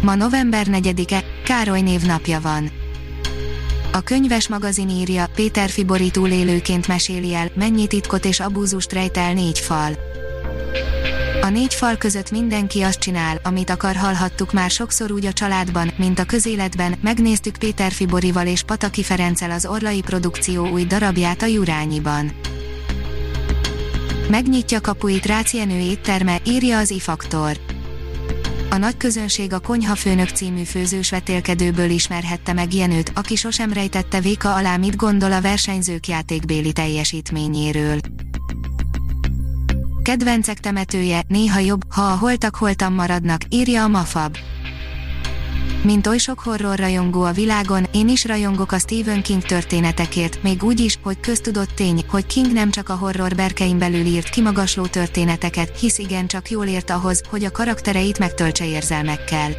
Ma november 4-e, Károly névnapja van. A könyves magazin írja, Péter Fibori túlélőként meséli el, mennyi titkot és abúzust rejt el négy fal. A négy fal között mindenki azt csinál, amit akar hallhattuk már sokszor úgy a családban, mint a közéletben, megnéztük Péter Fiborival és Pataki Ferenccel az Orlai produkció új darabját a Jurányiban. Megnyitja kapuit Ráci Enő étterme, írja az ifaktor. A nagy közönség a Konyhafőnök című főzős vetélkedőből ismerhette meg Jenőt, aki sosem rejtette véka alá mit gondol a versenyzők játékbéli teljesítményéről. Kedvencek temetője, néha jobb, ha a holtak holtan maradnak, írja a Mafab. Mint oly sok horror rajongó a világon, én is rajongok a Stephen King történetekért, még úgy is, hogy köztudott tény, hogy King nem csak a horror berkein belül írt kimagasló történeteket, hisz igen csak jól ért ahhoz, hogy a karaktereit megtöltse érzelmekkel.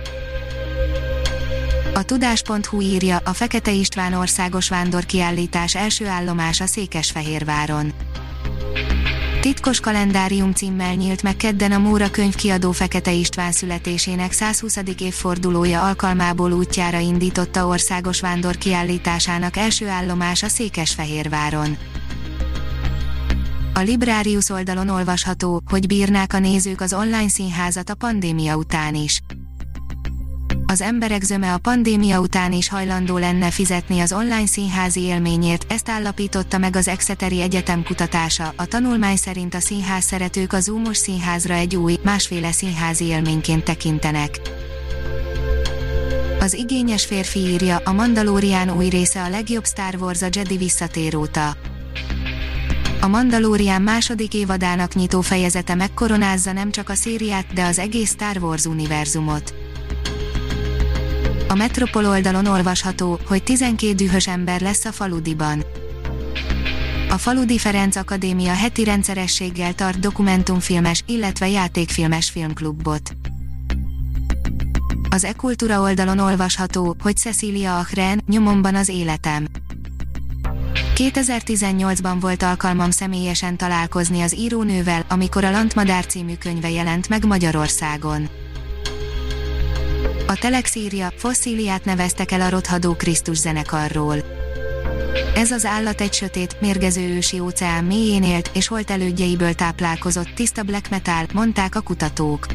A tudás.hu írja, a Fekete István országos vándorkiállítás első állomása Székesfehérváron. Titkos kalendárium címmel nyílt meg kedden a Móra könyvkiadó Fekete István születésének 120. évfordulója alkalmából útjára indította országos vándor kiállításának első állomás a Székesfehérváron. A Librarius oldalon olvasható, hogy bírnák a nézők az online színházat a pandémia után is az emberek zöme a pandémia után is hajlandó lenne fizetni az online színházi élményért, ezt állapította meg az Exeteri Egyetem kutatása. A tanulmány szerint a színház szeretők az Zoomos színházra egy új, másféle színházi élményként tekintenek. Az igényes férfi írja, a Mandalorian új része a legjobb Star Wars a Jedi visszatér óta. A Mandalorian második évadának nyitó fejezete megkoronázza nem csak a szériát, de az egész Star Wars univerzumot. A Metropol oldalon olvasható, hogy 12 dühös ember lesz a faludiban. A Faludi Ferenc Akadémia heti rendszerességgel tart dokumentumfilmes, illetve játékfilmes filmklubot. Az e-kultúra oldalon olvasható, hogy Cecilia Achren, nyomomban az életem. 2018-ban volt alkalmam személyesen találkozni az írónővel, amikor a Lantmadár című könyve jelent meg Magyarországon. A Telex írja, fosszíliát neveztek el a rothadó Krisztus zenekarról. Ez az állat egy sötét, mérgező ősi óceán mélyén élt, és holt elődjeiből táplálkozott tiszta black metal, mondták a kutatók.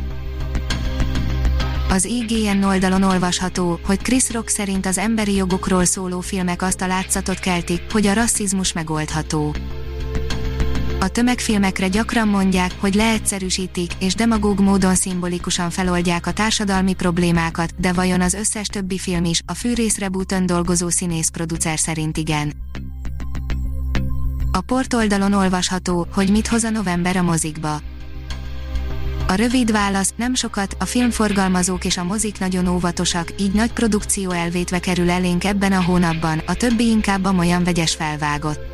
Az IGN oldalon olvasható, hogy Chris Rock szerint az emberi jogokról szóló filmek azt a látszatot keltik, hogy a rasszizmus megoldható. A tömegfilmekre gyakran mondják, hogy leegyszerűsítik és demagóg módon szimbolikusan feloldják a társadalmi problémákat, de vajon az összes többi film is, a fűrész rebooton dolgozó színész-producer szerint igen. A portoldalon olvasható, hogy mit hoz a november a mozikba. A rövid válasz, nem sokat, a filmforgalmazók és a mozik nagyon óvatosak, így nagy produkció elvétve kerül elénk ebben a hónapban, a többi inkább olyan vegyes felvágott.